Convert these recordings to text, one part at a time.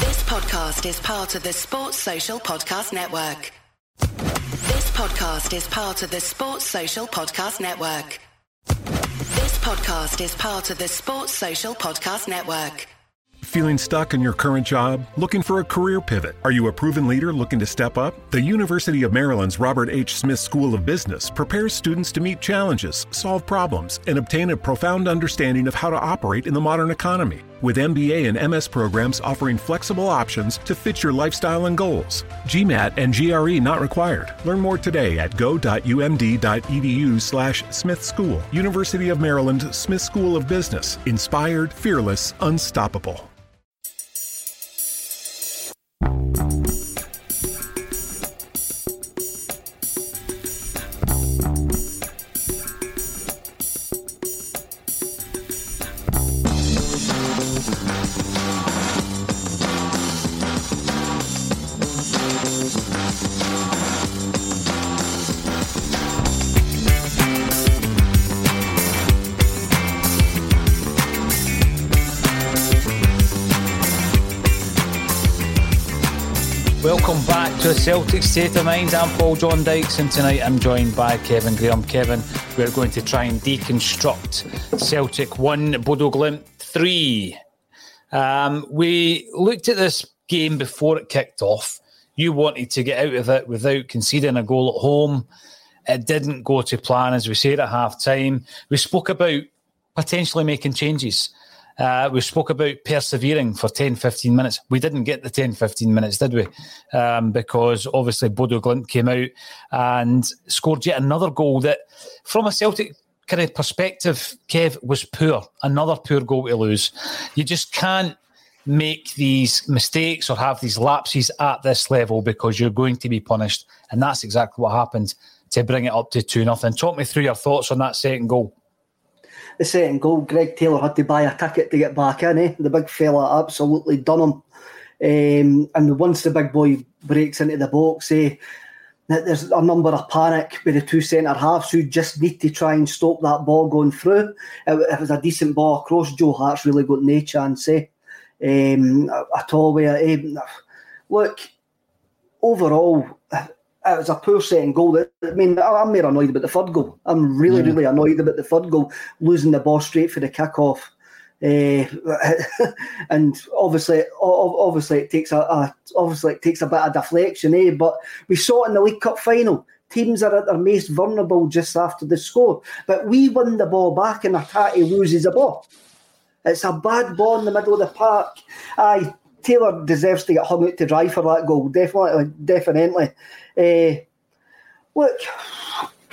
This podcast is part of the Sports Social Podcast Network. This podcast is part of the Sports Social Podcast Network. This podcast is part of the Sports Social Podcast Network. Feeling stuck in your current job? Looking for a career pivot? Are you a proven leader looking to step up? The University of Maryland's Robert H. Smith School of Business prepares students to meet challenges, solve problems, and obtain a profound understanding of how to operate in the modern economy. With MBA and MS programs offering flexible options to fit your lifestyle and goals. GMAT and GRE not required. Learn more today at go.umd.edu slash Smith School. University of Maryland Smith School of Business. Inspired, fearless, unstoppable. Welcome back to Celtic State of Mind. I'm Paul John Dykes, and tonight I'm joined by Kevin Graham. Kevin, we're going to try and deconstruct Celtic 1, Bodo Glimt 3. Um, we looked at this game before it kicked off. You wanted to get out of it without conceding a goal at home. It didn't go to plan, as we said at half time. We spoke about potentially making changes. Uh, we spoke about persevering for 10, 15 minutes. We didn't get the 10, 15 minutes, did we? Um, because obviously Bodo Glimt came out and scored yet another goal that, from a Celtic kind of perspective, Kev, was poor. Another poor goal to lose. You just can't make these mistakes or have these lapses at this level because you're going to be punished. And that's exactly what happened to bring it up to 2 nothing. Talk me through your thoughts on that second goal the second goal, Greg Taylor had to buy a ticket to get back in. Eh? The big fella absolutely done him. Um, and once the big boy breaks into the box, eh, there's a number of panic with the two centre halves who just need to try and stop that ball going through. It, was a decent ball across. Joe Hart's really got no chance eh? um, at all. Where, eh, look, overall, it was a poor setting goal. I mean, I'm more annoyed about the third goal. I'm really, really annoyed about the third goal, losing the ball straight for the kick off. Uh, and obviously, obviously, it takes a, a, obviously it takes a bit of deflection, eh? But we saw it in the League Cup final. Teams are at their most vulnerable just after the score, but we win the ball back, and Hatate loses the ball. It's a bad ball in the middle of the park. Aye, Taylor deserves to get hung out to dry for that goal. Definitely, definitely. Uh, look,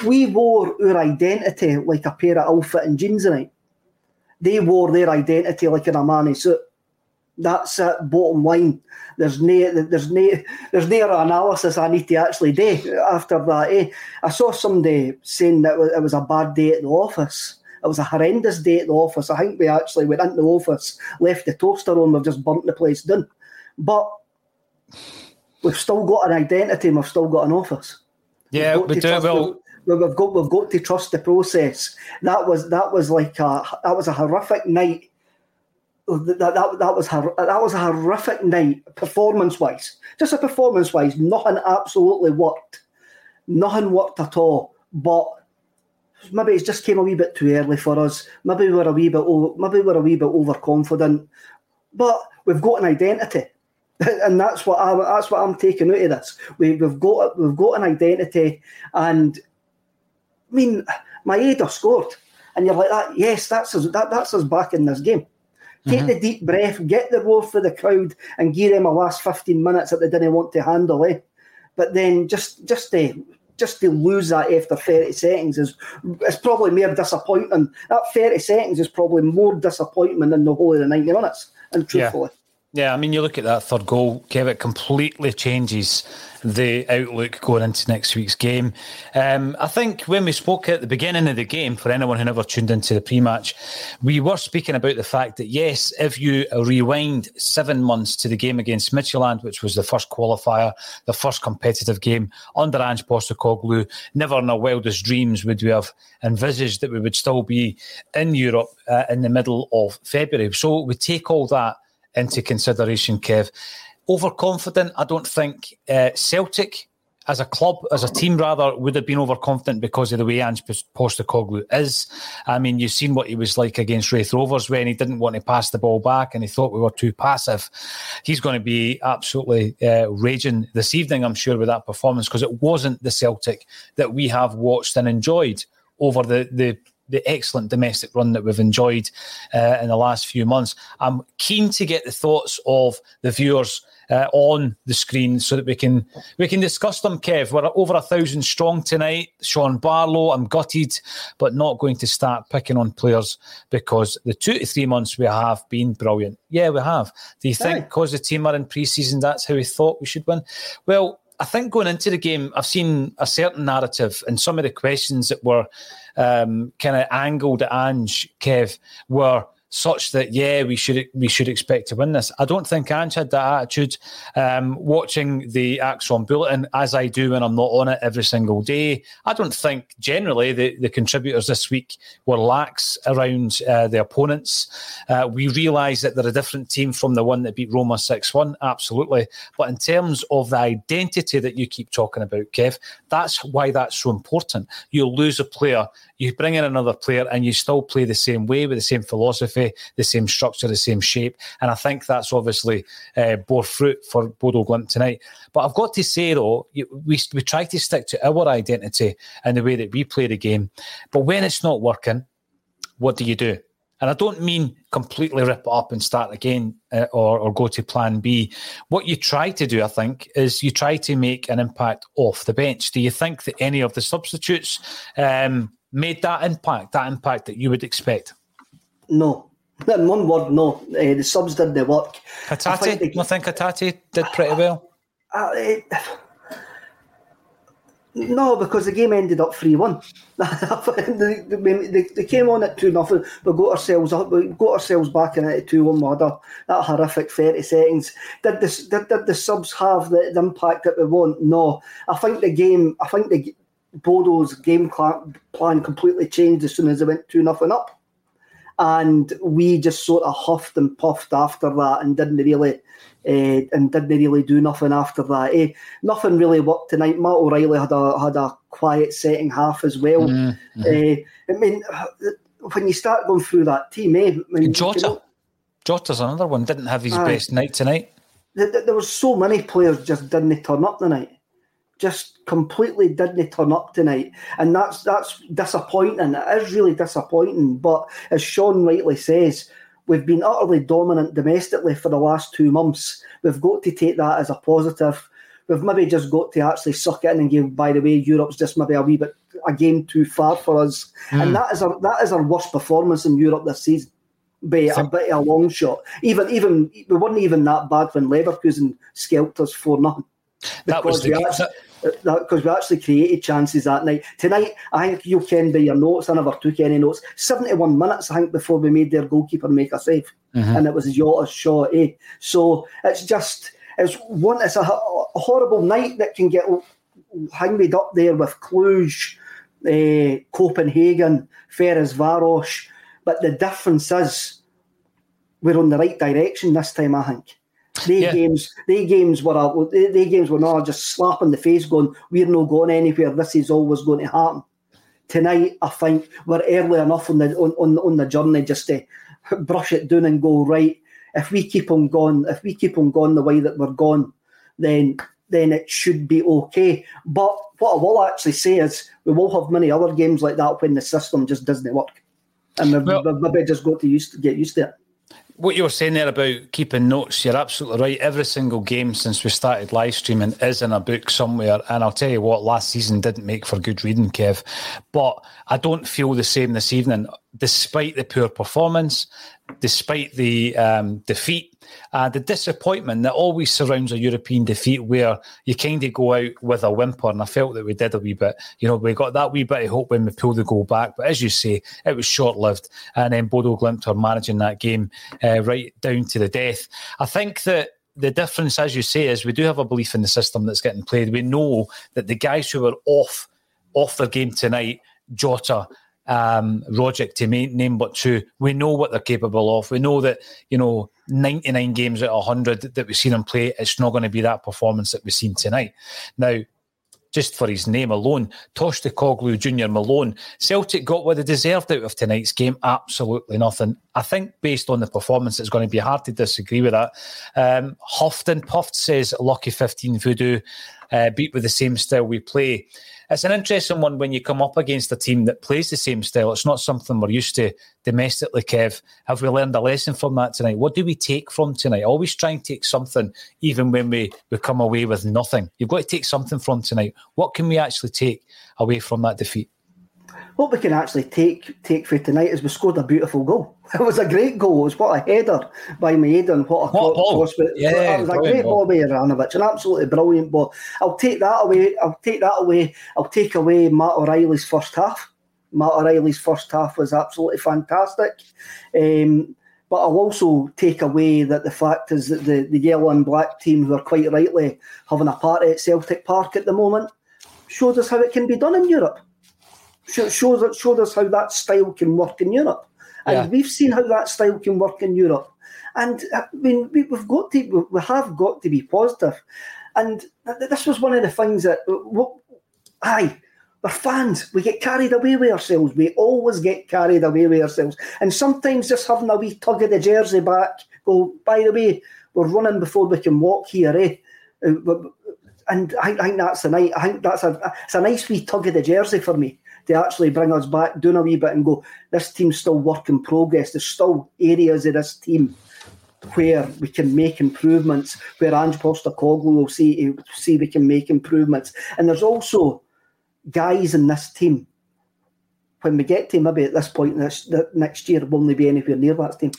we wore our identity like a pair of ill-fitting jeans tonight. They wore their identity like an Armani suit. That's it. Bottom line. There's no, there's no, there's no analysis I need to actually do after that. Eh? I saw somebody saying that it was a bad day at the office. It was a horrendous day at the office. I think we actually went into the office, left the toaster on, we've just burnt the place down. But we've still got an identity and we've still got an office. Yeah, we do. Well, we've got we've got to trust the process. That was that was like a that was a horrific night. That, that, that was that was a horrific night performance wise. Just a performance wise, nothing absolutely worked. Nothing worked at all. But maybe it just came a wee bit too early for us. Maybe we were a wee bit maybe we were a wee bit overconfident. But we've got an identity. and that's what I'm that's what I'm taking out of this. We, have got we've got an identity, and I mean, my Maeda scored, and you're like that. Yes, that's us. That, that's us back in this game. Take mm-hmm. the deep breath, get the roar for the crowd, and give them a last fifteen minutes that they didn't want to handle. Eh? But then just just to just to lose that after 30 seconds is is probably more disappointing. That 30 seconds is probably more disappointment than the whole of the 90 minutes, and truthfully. Yeah. Yeah, I mean, you look at that third goal, Kev, it completely changes the outlook going into next week's game. Um, I think when we spoke at the beginning of the game, for anyone who never tuned into the pre match, we were speaking about the fact that, yes, if you rewind seven months to the game against Midtjylland, which was the first qualifier, the first competitive game under Ange Postecoglou, never in our wildest dreams would we have envisaged that we would still be in Europe uh, in the middle of February. So we take all that into consideration, Kev. Overconfident, I don't think uh, Celtic as a club, as a team rather, would have been overconfident because of the way Ange Postecoglou is. I mean, you've seen what he was like against Raith Rovers when he didn't want to pass the ball back and he thought we were too passive. He's going to be absolutely uh, raging this evening, I'm sure, with that performance because it wasn't the Celtic that we have watched and enjoyed over the, the the excellent domestic run that we've enjoyed uh, in the last few months. I'm keen to get the thoughts of the viewers uh, on the screen so that we can we can discuss them. Kev, we're over a thousand strong tonight. Sean Barlow, I'm gutted, but not going to start picking on players because the two to three months we have been brilliant. Yeah, we have. Do you think because the team are in pre-season, that's how we thought we should win? Well, I think going into the game, I've seen a certain narrative and some of the questions that were um, kind of angled at Ange, Kev, were such that yeah, we should we should expect to win this. I don't think Ange had that attitude. Um, watching the ACSOM bulletin as I do when I'm not on it every single day, I don't think generally the, the contributors this week were lax around uh, the opponents. Uh, we realise that they're a different team from the one that beat Roma six one, absolutely. But in terms of the identity that you keep talking about, Kev, that's why that's so important. You lose a player, you bring in another player, and you still play the same way with the same philosophy, the same structure, the same shape. And I think that's obviously uh, bore fruit for Bodo Glimt tonight. But I've got to say though, we we try to stick to our identity and the way that we play the game. But when it's not working, what do you do? And I don't mean completely rip it up and start again uh, or, or go to plan B. What you try to do, I think, is you try to make an impact off the bench. Do you think that any of the substitutes um, made that impact, that impact that you would expect? No. In one word, no. Uh, the subs did the work. Hatate? I think, they, I think Hatate did pretty well? Uh, it, no, because the game ended up 3 1. they, they, they, came on at 2 nothing. We got ourselves up, we got ourselves back in at 2 1 ladder. That horrific 30 seconds. Did, this, did, did the subs have the, the impact that we want? No. I think the game, I think the Bodo's game plan completely changed as soon as they went 2 nothing up. And we just sort of huffed and puffed after that and didn't really uh, and didn't really do nothing after that. Eh? Nothing really worked tonight. Matt O'Riley had a had a quiet setting half as well. Mm-hmm. Uh, I mean, when you start going through that team, eh? I mean, Jota, you know, Jota's another one. Didn't have his uh, best night tonight. There, there was so many players just didn't turn up tonight just completely didn't turn up tonight, and that's that's disappointing. It is really disappointing. But as Sean rightly says, we've been utterly dominant domestically for the last two months. We've got to take that as a positive. We've maybe just got to actually suck it in and give. By the way, Europe's just maybe a wee bit a game too far for us, mm. and that is our that is our worst performance in Europe this season by a bit of a long shot. Even even we weren't even that bad when Leverkusen scalped us for nothing. That was the we actually, because we actually created chances that night. Tonight, I think you can by your notes. I never took any notes. Seventy-one minutes, I think, before we made their goalkeeper make a save, mm-hmm. and it was Jota's shot. Eh? So it's just it's one. It's a, a horrible night that can get hanged up there with Cluj, uh, Copenhagen, Ferencváros. But the difference is we're on the right direction this time, I think. They yeah. games, they games were they, they games were not just slapping the face, going, "We're not going anywhere. This is always going to happen." Tonight, I think we're early enough on the on, on, on the journey just to brush it down and go right. If we keep on going, if we keep on going the way that we're going, then then it should be okay. But what I will actually say is we will have many other games like that when the system just doesn't work, and we've, well, we've maybe just got to used to get used to it. What you were saying there about keeping notes, you're absolutely right. Every single game since we started live streaming is in a book somewhere. And I'll tell you what, last season didn't make for good reading, Kev. But I don't feel the same this evening, despite the poor performance, despite the um, defeat, uh, the disappointment that always surrounds a European defeat where you kind of go out with a whimper. And I felt that we did a wee bit. You know, we got that wee bit of hope when we pulled the goal back. But as you say, it was short lived. And then Bodo Glimt are managing that game uh, right down to the death. I think that the difference, as you say, is we do have a belief in the system that's getting played. We know that the guys who are off off their game tonight, Jota, um, to name but two. We know what they're capable of. We know that, you know, 99 games out of 100 that we've seen him play, it's not going to be that performance that we've seen tonight. Now, just for his name alone, Postecoglou Junior Malone, Celtic got what they deserved out of tonight's game. Absolutely nothing. I think based on the performance, it's going to be hard to disagree with that. Um, Huffton Puffed says lucky 15 voodoo, uh, beat with the same style we play it's an interesting one when you come up against a team that plays the same style. It's not something we're used to domestically, Kev. Have we learned a lesson from that tonight? What do we take from tonight? Always try and take something, even when we, we come away with nothing. You've got to take something from tonight. What can we actually take away from that defeat? What we can actually take take for tonight is we scored a beautiful goal. It was a great goal. It was what a header by Maeda. What a what cross. Yeah, it was a great ball by Juranovic. An absolutely brilliant ball. I'll take that away. I'll take that away. I'll take away Matt O'Riley's first half. Matt O'Riley's first half was absolutely fantastic. Um, but I'll also take away that the fact is that the, the yellow and black team, who are quite rightly having a party at Celtic Park at the moment, showed us how it can be done in Europe shows us, showed us how that style can work in Europe. And yeah. we've seen how that style can work in Europe. And I mean, we, have got to, we have got to be positive. And this was one of the things that, aye, we're fans. We get carried away with ourselves. We always get carried away with ourselves. And sometimes just having a wee tug of the jersey back, go, by the way, we're running before we can walk here, eh? Uh, and I, think that's a nice, I think that's a, it's a nice wee tug of the jersey for me to actually bring us back, doing a wee bit and go, this team's still work in progress. There's still areas of this team where we can make improvements, where Ange Postecoglou will see, see we can make improvements. And there's also guys in this team. When we get to maybe at this point this, next year, will only be anywhere near that team.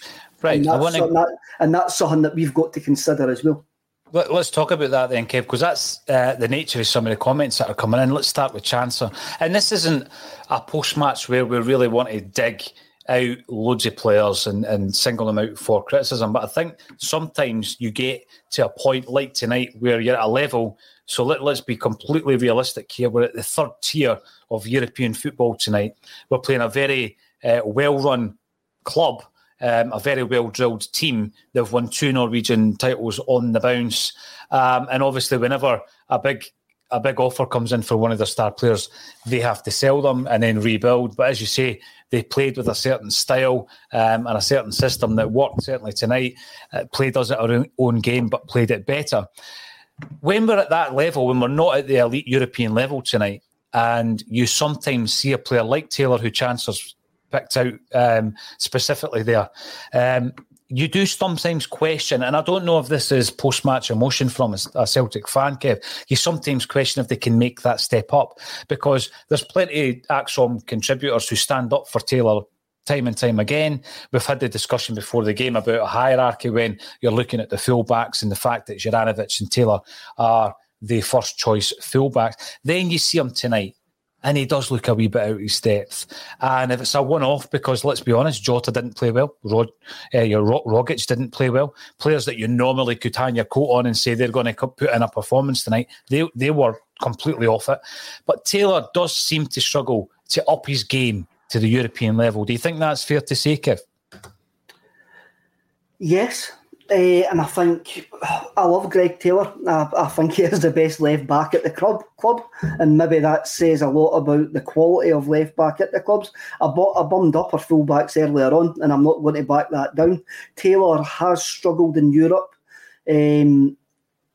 Right. And that's, wanna... that, and that's something that we've got to consider as well. Let, us talk about that then, Kev, because that's uh, the nature of some of the comments that are coming in. Let's start with Chancellor. And this isn't a post match where we really want to dig out loads of players and, and single them out for criticism. But I think sometimes you get to a point like tonight where you're at a level. So let, let's be completely realistic here. We're at the third tier of European football tonight. We're playing a very uh, well run club um, a very well drilled team. They've won two Norwegian titles on the bounce, um, and obviously, whenever a big a big offer comes in for one of their star players, they have to sell them and then rebuild. But as you say, they played with a certain style um, and a certain system that worked. Certainly tonight, uh, played us at our own game, but played it better. When we're at that level, when we're not at the elite European level tonight, and you sometimes see a player like Taylor who chances picked out um, specifically there. Um, you do sometimes question, and I don't know if this is post match emotion from a, Celtic fan, Kev. You sometimes question if they can make that step up because there's plenty of ACSOM contributors who stand up for Taylor time and time again. We've had the discussion before the game about a hierarchy when you're looking at the fullbacks and the fact that Juranovic and Taylor are the first choice fullbacks. Then you see them tonight and he does look a wee bit out of his depth. And if it's a one-off, because let's be honest, Jota didn't play well, Rod, uh, your Rogic didn't play well. Players that you normally could hang your coat on and say they're going to put in a performance tonight, they they were completely off it. But Taylor does seem to struggle to up his game to the European level. Do you think that's fair to say, Kev? Yes, uh, and I think I love Greg Taylor. I, I, think he is the best left back at the club, club, and maybe that says a lot about the quality of left back at the clubs. I, bought, bummed up our fullbacks earlier on, and I'm not going to back that down. Taylor has struggled in Europe. Um,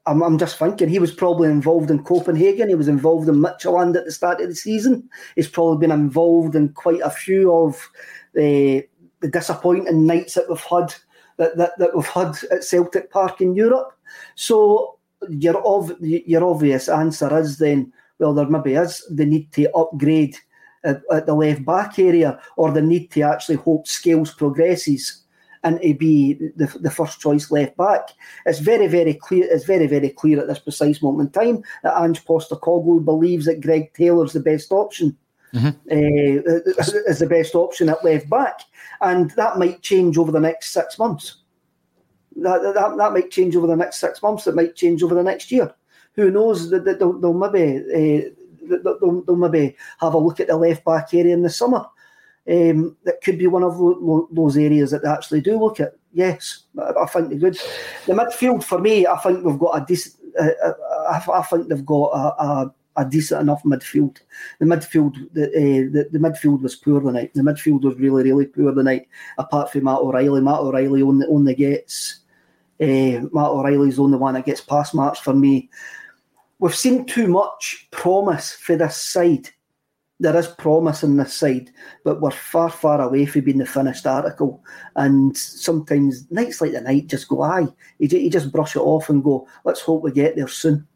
I'm, I'm, just thinking he was probably involved in Copenhagen. He was involved in Midtjylland at the start of the season. He's probably been involved in quite a few of the, the disappointing nights that we've had that, that, that we've had at Celtic Park in Europe. So your ov- your obvious answer is then well there maybe is the need to upgrade at, at the left back area or the need to actually hope Scales progresses and to be the, the first choice left back. It's very, very clear. It's very, very clear at this precise moment in time that Ange Postecoglou believes that Greg Taylor's the best option. Mm-hmm. Uh, is the best option at left back, and that might change over the next six months. That, that, that might change over the next six months. It might change over the next year. Who knows? That they'll, they'll maybe uh, they'll, they'll maybe have a look at the left back area in the summer um, that could be one of those areas that they actually do look at. Yes, I think they would. The midfield for me, I think we've got a decent. Uh, uh I, think they've got a, a, a, decent enough midfield. The midfield, the, uh, the, the midfield was poor tonight. The midfield was really, really poor tonight. Apart from Matt O'Riley, Matt O'Riley only only gets. Uh, Matt O'Riley's the only one that gets pass marks for me. We've seen too much promise for this side there is promise in this side, but we're far, far away from being the finished article. And sometimes nights like the night just go, aye, you just brush it off and go, let's hope we get there soon.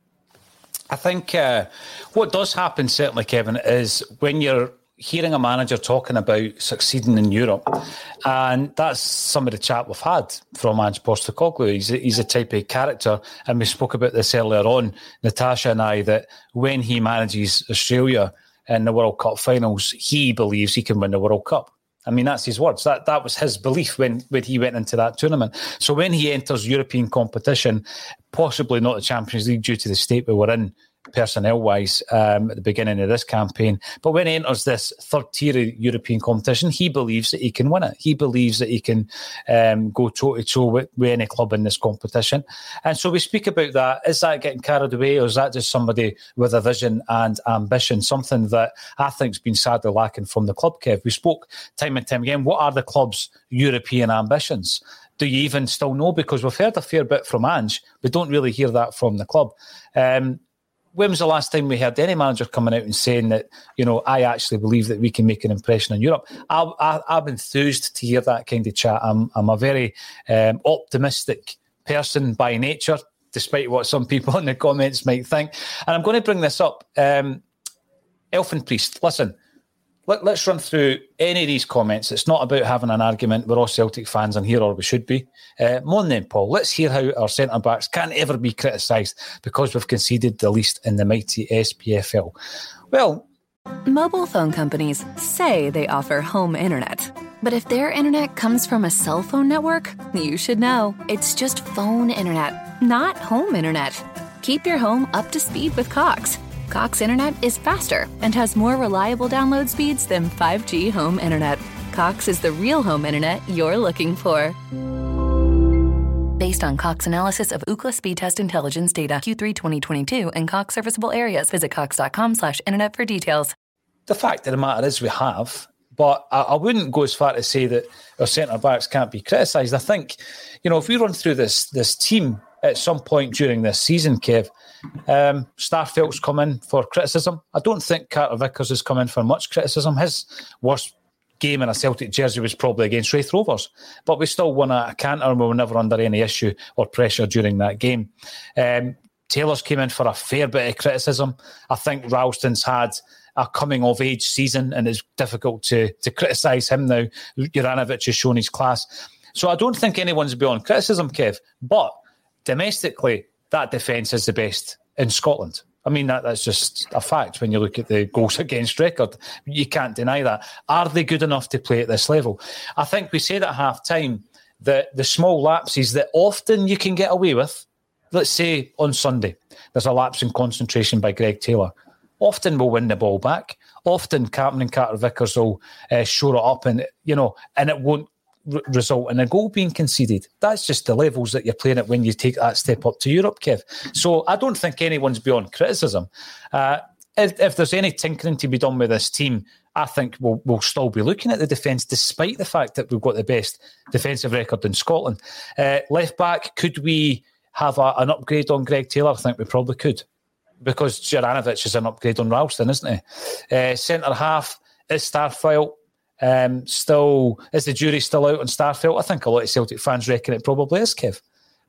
I think uh, what does happen, certainly, Kevin, is when you're hearing a manager talking about succeeding in Europe, and that's some of the chat we've had from Ange Postecoglou. He's he's a type of character, and we spoke about this earlier on, Natasha and I, that when he manages Australia, in the World Cup finals, he believes he can win the World Cup. I mean, that's his words. That that was his belief when, when he went into that tournament. So when he enters European competition, possibly not the Champions League due to the state we were in personnel wise um, at the beginning of this campaign. But when he enters this third tier European competition, he believes that he can win it. He believes that he can um, go toe to toe with, any club in this competition. And so we speak about that. Is that getting carried away, or is that just somebody with a vision and ambition? Something that I think's been sadly lacking from the club, Kev. We spoke time and time again. What are the club's European ambitions? Do you even still know? Because we've heard a fair bit from Ange, we don't really hear that from the club. Um, when was the last time we heard any manager coming out and saying that, you know, I actually believe that we can make an impression in Europe? I, am enthused to hear that kind of chat. I'm, I'm a very um, optimistic person by nature, despite what some people in the comments might think. And I'm going to bring this up. Um, Elfin Priest, listen, let, us run through any of these comments. It's not about having an argument. We're all Celtic fans in here, or we should be. Uh, more than then, Paul, let's hear how our centre backs can't ever be criticised because we've conceded the least in the mighty SPFL. Well, mobile phone companies say they offer home internet. But if their internet comes from a cell phone network, you should know. It's just phone internet, not home internet. Keep your home up to speed with Cox. Cox Internet is faster and has more reliable download speeds than 5G home internet. Cox is the real home internet you're looking for. Based on Cox analysis of Ookla speed test intelligence data Q3 2022 and Cox serviceable areas, visit cox.com/internet for details. The fact of the matter is, we have, but I, wouldn't go as far to say that our centre backs can't be criticised. I think, you know, if we run through this this team at some point during this season, Kev, um, Starfelt's come in for criticism. I don't think Carter Vickers has come in for much criticism. His worst game in a Celtic jersey was probably against Raith Rovers, but we still won a, a canter and we were never under any issue or pressure during that game. Um, Taylor's came in for a fair bit of criticism. I think Ralston's had a coming of age season and it's difficult to to criticise him now. Juranovic has shown his class. So I don't think anyone's beyond criticism, Kev. But domestically, that defence is the best in Scotland. I mean, that, that's just a fact when you look at the goals against record. You can't deny that. Are they good enough to play at this level? I think we said at half time that the small lapses that often you can get away with, let's say on Sunday, there's a lapse in concentration by Greg Taylor. often we'll win the ball back. Often Captain and Carter Vickers will uh, shore it up, and you know, and it won't result in a goal being conceded. That's just the levels that you're playing at when you take that step up to Europe, Kev. So I don't think anyone's beyond criticism. Uh, if, if, there's any tinkering to be done with this team, I think we'll, we'll still be looking at the defence, despite the fact that we've got the best defensive record in Scotland. Uh, left back, could we have a, an upgrade on Greg Taylor? I think we probably could because Juranovic is an upgrade on Ralston, isn't he? Uh, Centre half is Starfelt. Um, still, is the jury still out on Starfelt? I think a lot of Celtic fans reckon it probably is, Kev.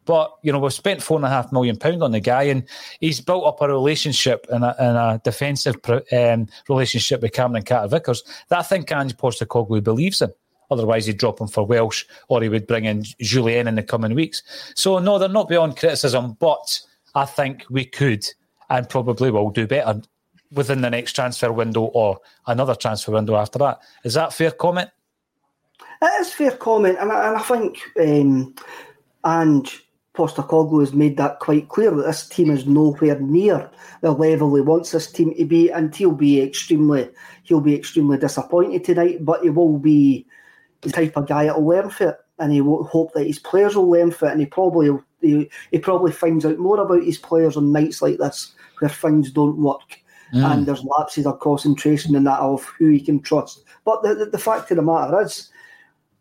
But you know, we've spent four and a half million pound on the guy, and he's built up a relationship and a, and a defensive um, relationship with Cameron Carter Vickers that I think Ange Postecoglou believes in. Otherwise, he'd drop him for Welsh, or he would bring in Jullien in the coming weeks. So no, they're not beyond criticism, but I think we could and probably will do better within the next transfer window or another transfer window after that. Is that fair comment? It is fair comment, and I, and I think um, and Postecoglou has made that quite clear that this team is nowhere near the level he wants this team to be, and he'll be extremely he'll be extremely disappointed tonight. But he will be the type of guy that'll learn for it, and he will hope that his players will learn for it, and he probably he, he probably finds out more about his players on nights like this where things don't work mm. and there's lapses of concentration in that of who he can trust. But the, the, the fact of the matter is,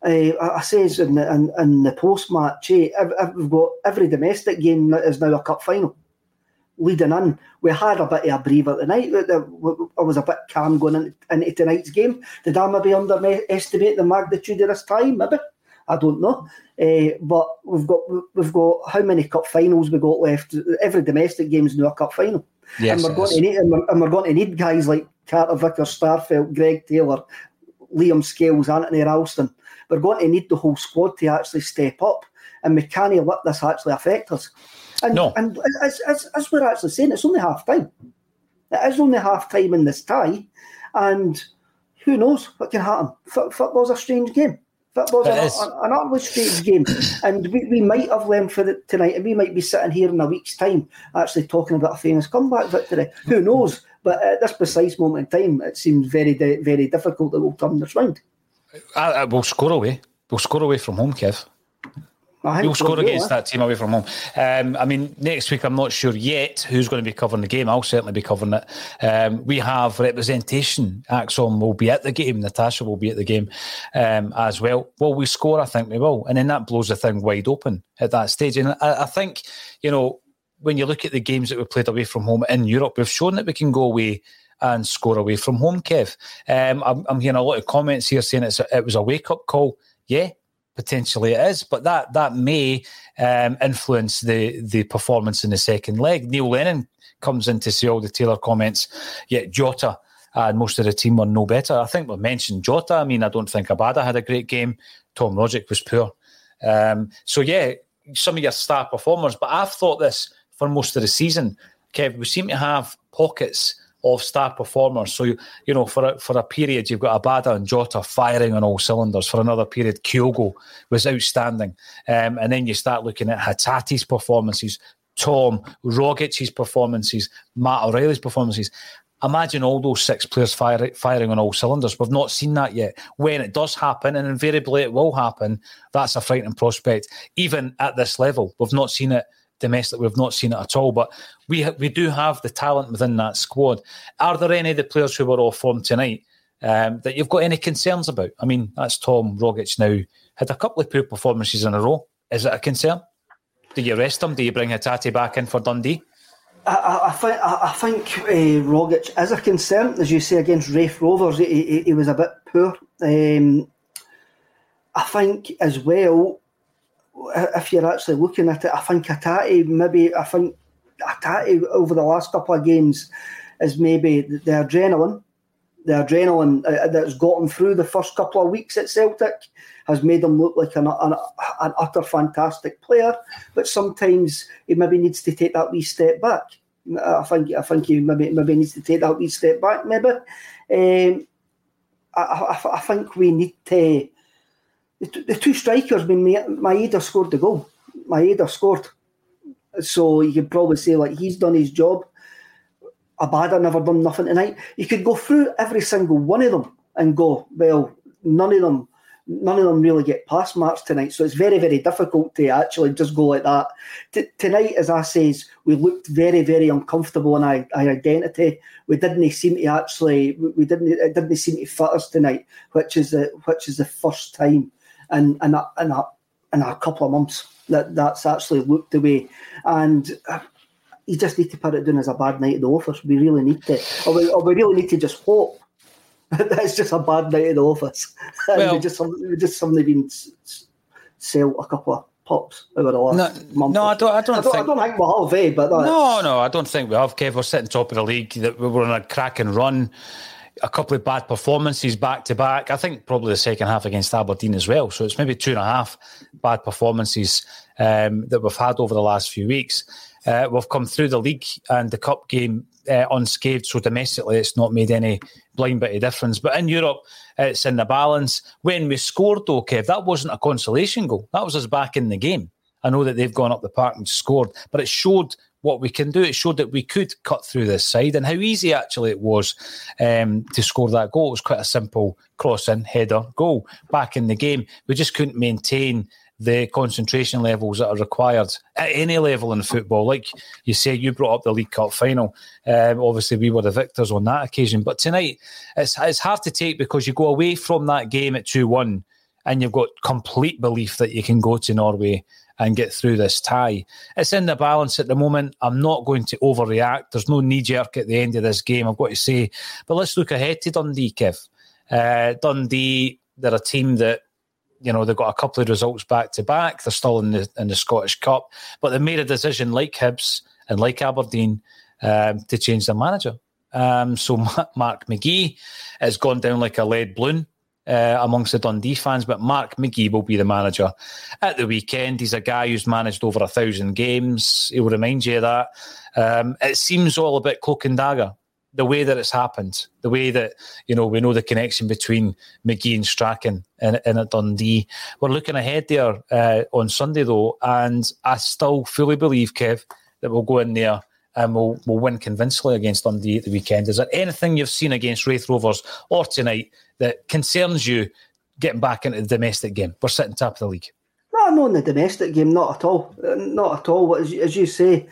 uh, I says in in, in the post match, eh, we've got every domestic game is now a cup final. Leading in, we had a bit of a breather tonight. I was a bit calm going into, tonight's game. Did I maybe underestimate the magnitude of this time? Maybe I don't know. Uh, but we've got we've got how many cup finals we got left? Every domestic game is now a cup final. Yes, and we're going to need and we're, and we're, going to need guys like Carter Vickers, Starfelt, Greg Taylor, Liam Scales, Anthony Ralston. We're going to need the whole squad to actually step up, and we can't let this actually affect us. And, no. and as, as, as we're actually saying, it's only half time. It is only half time in this tie, and who knows what can happen? F- football's a strange game. That was an, an, utterly strange game, and we, we might have learned for it tonight, and we might be sitting here in a week's time actually talking about a famous comeback victory. Who knows? But at this precise moment in time, it seems very, very difficult that we'll turn this round. I, I, we'll score away. We'll score away from home, Kev. You'll score against that team away from home. Um, I mean, next week I'm not sure yet who's going to be covering the game. I'll certainly be covering it. Um, we have representation. ACSOM will be at the game. Natasha will be at the game um, as well. Will we score? I think we will. And then that blows the thing wide open at that stage. And I, I think, you know, when you look at the games that we played away from home in Europe, we've shown that we can go away and score away from home, Kev. Um, I'm, I'm, hearing a lot of comments here saying a, it was a wake up call. Yeah, potentially it is, but that that may um, influence the the performance in the second leg. Neil Lennon comes in to see all the Taylor comments, yet Jota and most of the team were no better. I think we mentioned Jota. I mean, I don't think Abada had a great game. Tom Rogic was poor. Um, so yeah, some of your star performers. But I've thought this for most of the season. Kev, we seem to have pockets of star performers. So, you, you know, for a, for a period, you've got Abada and Jota firing on all cylinders. For another period, Kyogo was outstanding. Um, and then you start looking at Hatate's performances, Tom, Rogic's performances, Matt O'Riley's performances. Imagine all those six players fire, firing on all cylinders. We've not seen that yet. When it does happen, and invariably it will happen, that's a frightening prospect. Even at this level, we've not seen it domestic. We've not seen it at all, but we ha- we do have the talent within that squad. Are there any of the players who were off form tonight um, that you've got any concerns about? I mean, that's Tom Rogic now had a couple of poor performances in a row. Is it a concern? Do you rest him? Do you bring Hatate back in for Dundee? I, I, think I, think uh, Rogic is a concern, as you say against Raith Rovers. He, he, he was a bit poor. Um, I think as well if you're actually looking at it, I think Hatate maybe I think Hatate over the last couple of games is maybe the adrenaline, the adrenaline uh, that's gotten through the first couple of weeks at Celtic has made him look like an, an, an utter fantastic player. But sometimes he maybe needs to take that wee step back. I think I think he maybe maybe needs to take that wee step back. Maybe um, I, I, I think we need to the, two strikers, I mean, Maeda scored the goal. Maeda scored. So you could probably say, like, he's done his job. Abada never done nothing tonight. You could go through every single one of them and go, well, none of them none of them really get past March tonight. So it's very, very difficult to actually just go like that. T- tonight, as I says, we looked very, very uncomfortable in our, our, identity. We didn't seem to actually, we didn't, it didn't seem to fit us tonight, which is the, which is the first time in, in, a, in, a, in a couple of months that that's actually looked away. And uh, you just need to put it down as a bad night at the office. We really need to, or we, or we really need to just hope that's just a bad night in the office. Well, we just we just suddenly been sell a couple of pops over the last no, month. No, I don't. I don't, I don't think. I don't think we have, eh? But no, no, I don't think we have. Kev, we're sitting top of the league. That we were on a cracking run. A couple of bad performances back to back. I think probably the second half against Aberdeen as well. So it's maybe two and a half bad performances um, that we've had over the last few weeks. Uh, we've come through the league and the cup game uh, unscathed. So domestically, it's not made any blind bit of difference. But in Europe, it's in the balance. When we scored, though, Kev, that wasn't a consolation goal. That was us back in the game. I know that they've gone up the park and scored, but it showed what we can do. It showed that we could cut through this side and how easy actually it was um, to score that goal. It was quite a simple cross in, header, goal back in the game. We just couldn't maintain the concentration levels that are required at any level in football. Like you say, you brought up the League Cup final. Um, obviously, we were the victors on that occasion. But tonight, it's, it's hard to take because you go away from that game at 2 1 and you've got complete belief that you can go to Norway and get through this tie. It's in the balance at the moment. I'm not going to overreact. There's no knee jerk at the end of this game, I've got to say. But let's look ahead to Dundee, Kev. Uh, Dundee, they're a team that you know they've got a couple of results back to back. They're still in the in the Scottish Cup, but they made a decision like Hibs and like Aberdeen um, to change their manager. Um, so Mark McGhee has gone down like a lead balloon uh, amongst the Dundee fans, but Mark McGhee will be the manager at the weekend. He's a guy who's managed over a thousand games. He'll remind you of that. Um, it seems all a bit cloak and dagger the way that it's happened, the way that you know we know the connection between McGhee and Strachan in, in at Dundee. We're looking ahead there uh, on Sunday though, and I still fully believe, Kev, that we'll go in there and we'll we'll win convincingly against Dundee at the weekend. Is there anything you've seen against Raith Rovers or tonight that concerns you getting back into the domestic game? We're sitting top of the league. No, not in the domestic game, not at all, not at all. As, as you say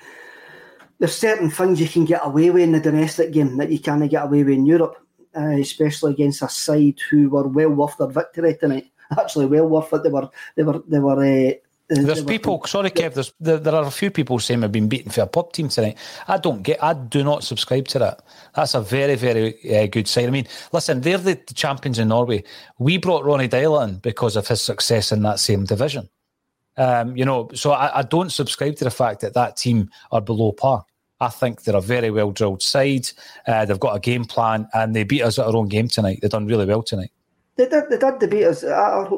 there's certain things you can get away with in the domestic game that you can't get away with in Europe, uh, especially against a side who were well worth their victory tonight. Actually, well worth it. They were, they were, they were. Uh, there's people. Sorry, Kev. There's there, there, are a few people saying we've been beaten for a pub team tonight. I don't get. I do not subscribe to that. That's a very very uh, good sign. I mean, listen, they're the, the champions in Norway. We brought Ronnie Deila in because of his success in that same division. Um, you know, so I, I, don't subscribe to the fact that that team are below par. I think they're a very well drilled side. Uh, they've got a game plan, and they beat us at our own game tonight. They've done really well tonight. They did, they did beat us at our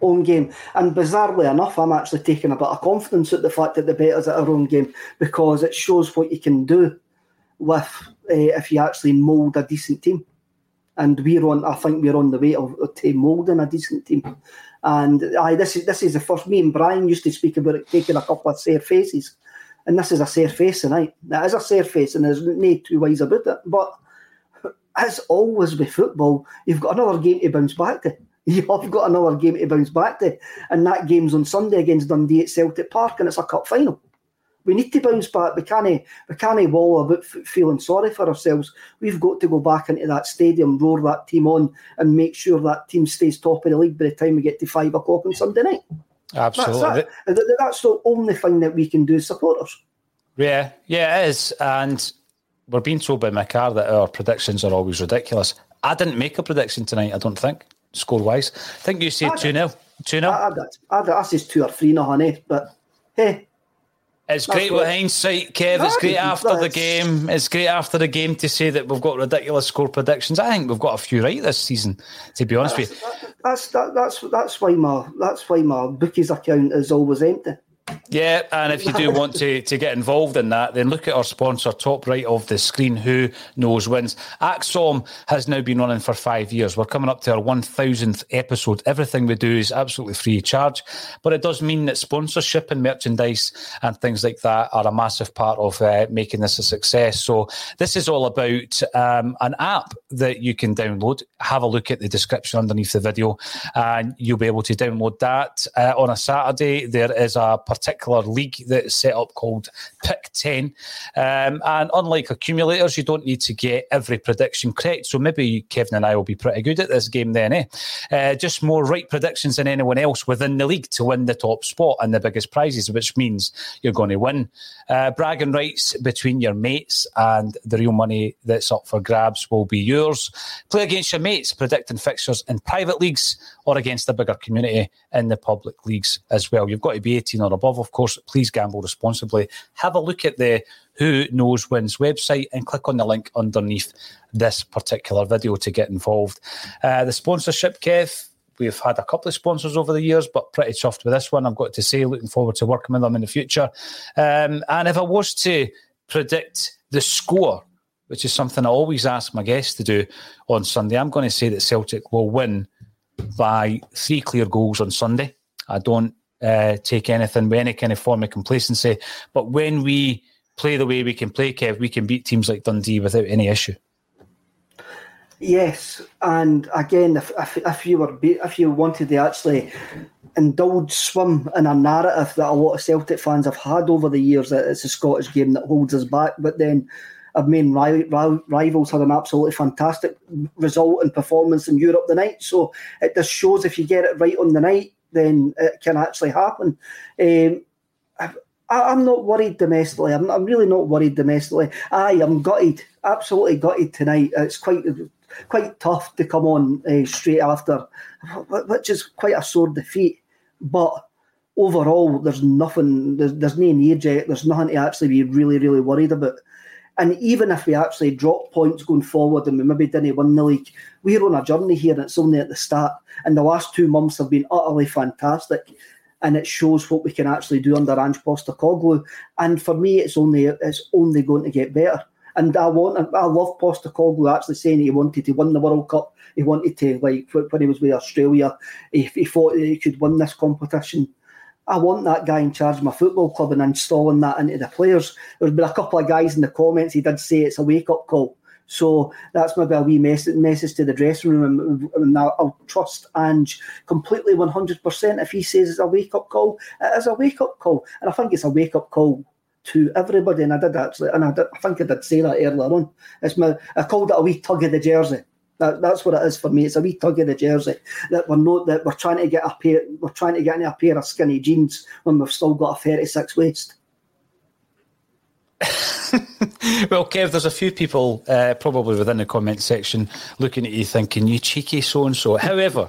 own game. And bizarrely enough, I'm actually taking a bit of confidence at the fact that they beat us at our own game because it shows what you can do with uh, if you actually mould a decent team. And we're on, I think we're on the way of, to moulding a decent team. And aye, this is this is the first. Me and Brian used to speak about it taking a couple of fair faces and this is a surface tonight. It is a surface, and there's no two ways about it. But as always with football, you've got another game to bounce back to. You've got another game to bounce back to, and that game's on Sunday against Dundee at Celtic Park, and it's a cup final. We need to bounce back. We can't, we can't wall about feeling sorry for ourselves. We've got to go back into that stadium, roar that team on, and make sure that team stays top of the league by the time we get to five o'clock on Sunday night. Absolutely. That's, that. That's the only thing that we can do as supporters. Yeah, yeah, it is. And we're being told by car that our predictions are always ridiculous. I didn't make a prediction tonight, I don't think, score wise. I think you said 2 0. 2 0. I, I, I, I said 2 or 3 no, honey. But hey, it's great with hindsight, Kev. It's great after the game. It's great after the game to say that we've got ridiculous score predictions. I think we've got a few right this season. To be honest that's, with you, that's that, that's that's why my that's why my bookies account is always empty. Yeah, and if you do want to, to get involved in that, then look at our sponsor, top right of the screen, Who Knows Wins. ACSOM has now been running for five years. We're coming up to our 1000th episode. Everything we do is absolutely free of charge, but it does mean that sponsorship and merchandise and things like that are a massive part of uh, making this a success. So, this is all about um, an app that you can download. Have a look at the description underneath the video, and you'll be able to download that. Uh, on a Saturday, there is a particular league that's set up called Pick 10. Um, and unlike accumulators, you don't need to get every prediction correct. So maybe Kevin and I will be pretty good at this game then, eh? Uh, just more right predictions than anyone else within the league to win the top spot and the biggest prizes, which means you're going to win. Uh, bragging rights between your mates and the real money that's up for grabs will be yours. Play against your mates, predicting fixtures in private leagues or against a bigger community in the public leagues as well. You've got to be 18 or above, of course. Please gamble responsibly. Have a look at the Who Knows Wins website and click on the link underneath this particular video to get involved. Uh, the sponsorship, Kev, We've had a couple of sponsors over the years, but pretty soft with this one. I've got to say, looking forward to working with them in the future. Um, and if I was to predict the score, which is something I always ask my guests to do on Sunday, I'm going to say that Celtic will win by three clear goals on Sunday. I don't uh, take anything with any kind of form of complacency. But when we play the way we can play, Kev, we can beat teams like Dundee without any issue. Yes, and again, if, if, if you were if you wanted to actually indulge, swim in a narrative that a lot of Celtic fans have had over the years, that it's a Scottish game that holds us back, but then our main rivals had an absolutely fantastic result and performance in Europe the night. So it just shows if you get it right on the night, then it can actually happen. Um, I, am not worried domestically. I'm, I'm, really not worried domestically. I am gutted, absolutely gutted tonight. It's quite quite tough to come on uh, straight after, which is quite a sore defeat. But overall, there's nothing. There's, there's no need yet. There's nothing to actually be really, really worried about. And even if we actually drop points going forward and we maybe didn't win the league, we're on a journey here and it's only at the start. And the last two months have been utterly fantastic. And it shows what we can actually do under Ange Postecoglou. And for me, it's only it's only going to get better. And I want, I love Postecoglou actually saying he wanted to win the World Cup. He wanted to, like when he was with Australia, he, he thought he could win this competition. I want that guy in charge of my football club and installing that into the players. There's been a couple of guys in the comments, he did say it's a wake up call. So that's maybe a wee message, message to the dressing room. And, I'll trust Ange completely 100%. If he says it's a wake up call, it is a wake up call. And I think it's a wake up call to everybody. And I did actually, and I, did, I think I did say that earlier on. It's my, I called it a wee tug of the jersey. That, that's what it is for me. It's a wee tug of the jersey that we're not that we're trying to get a pair. We're trying to get in a pair of skinny jeans when we've still got a thirty-six waist. well, Kev, there's a few people uh, probably within the comment section looking at you thinking, you cheeky so and so. However,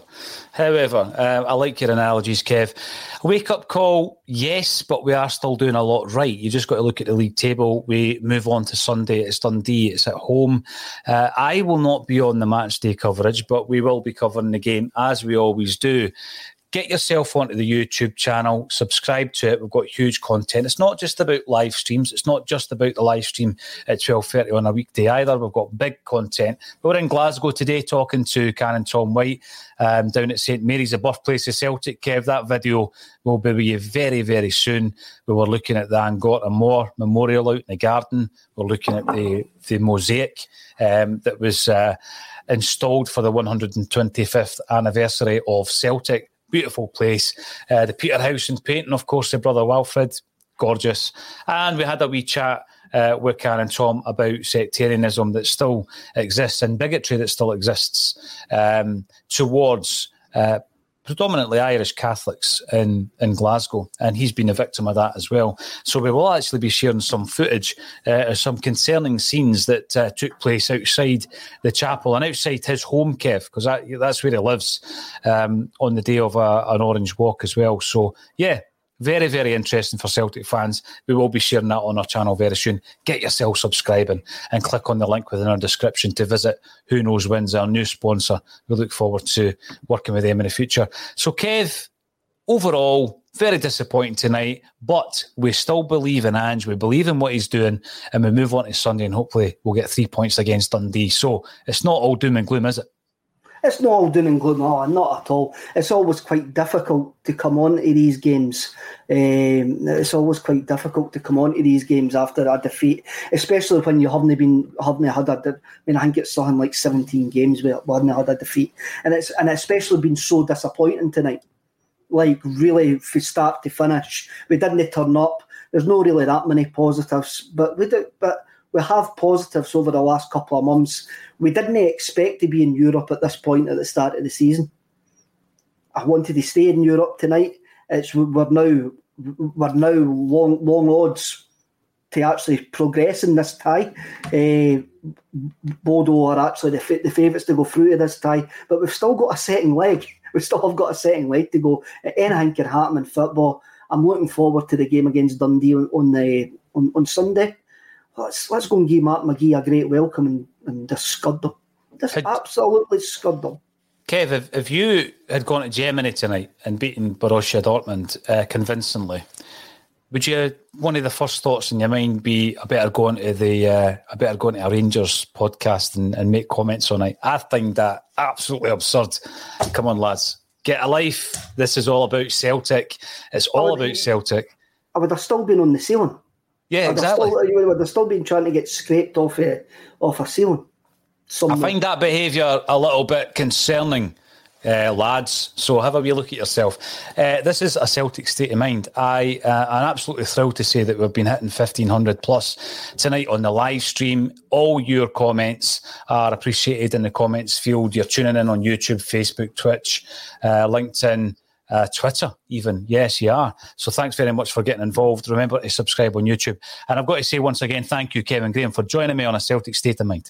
however, uh, I like your analogies, Kev. Wake up call, yes, but we are still doing a lot right. You just got to look at the league table. We move on to Sunday. It's Dundee. It's at home. Uh, I will not be on the match day coverage, but we will be covering the game as we always do get yourself onto the YouTube channel, subscribe to it. We've got huge content. It's not just about live streams. It's not just about the live stream at twelve thirty on a weekday either. We've got big content. We're in Glasgow today talking to Canon Tom White um, down at St Mary's, the birthplace of Celtic. Kev, that video will be with you very, very soon. We were looking at the Angota Moore Memorial out in the garden. We're looking at the the mosaic um, that was. Uh, installed for the 125th anniversary of Celtic beautiful place. Uh, the Peterhouse in Painting, of course, the brother Walfrid, gorgeous. And we had a wee chat uh, with Canon Tom about sectarianism that still exists and bigotry that still exists um, towards uh, predominantly Irish Catholics in, in Glasgow, and he's been a victim of that as well. So we will actually be sharing some footage uh, of some concerning scenes that uh, took place outside the chapel and outside his home, Kev, because that, that's where he lives um, on the day of a, an Orange Walk as well. So yeah, very, very interesting for Celtic fans. We will be sharing that on our channel very soon. Get yourself subscribing and click on the link within our description to visit Who Knows Wins, our new sponsor. We look forward to working with them in the future. So, Kev, overall, very disappointing tonight, but we still believe in Ange. We believe in what he's doing, and we move on to Sunday, and hopefully we'll get three points against Dundee. So it's not all doom and gloom, is it? It's not all doom and gloom, no, not at all. It's always quite difficult to come on to these games. Um, it's always quite difficult to come on to these games after a defeat, especially when you haven't been haven't had a. I mean, I think it's something like seventeen games where we haven't had a defeat, and it's and especially been so disappointing tonight. Like really, from start to finish, we didn't turn up. There's no really that many positives, but we do, but we have positives over the last couple of months. We didn't expect to be in Europe at this point at the start of the season. I wanted to stay in Europe tonight. It's we're now we're now long long odds to actually progress in this tie. Uh, Bodø are actually the, the favourites to go through to this tie, but we've still got a setting leg. We still have got a setting leg to go. Anything can happen in football. I'm looking forward to the game against Dundee on, the on, on Sunday let's let's go and give Mark McGhee a great welcome and, and just scud them. Just had, absolutely scud them. Kev, if, if you had gone to Germany tonight and beaten Borussia Dortmund uh, convincingly, would you one of the first thoughts in your mind be I better go into the uh, I better go into a Rangers podcast and, and make comments on it? I think that absolutely absurd. Come on, lads, get a life. This is all about Celtic. It's all about Celtic. I would have still been on the ceiling. Yeah, exactly. Still, they're still being trying to get scraped off a, uh, off a ceiling. Somewhere. I find that behaviour a little bit concerning, uh, lads. So have a wee look at yourself. Uh, this is a Celtic state of mind. I uh, I'm absolutely thrilled to say that we've been hitting fifteen hundred plus tonight on the live stream. All your comments are appreciated in the comments field. You're tuning in on YouTube, Facebook, Twitch, uh, LinkedIn uh, Twitter, even. Yes, you are. So thanks very much for getting involved. Remember to subscribe on YouTube. And I've got to say once again, thank you, Kevin Graham, for joining me on a Celtic State of Mind.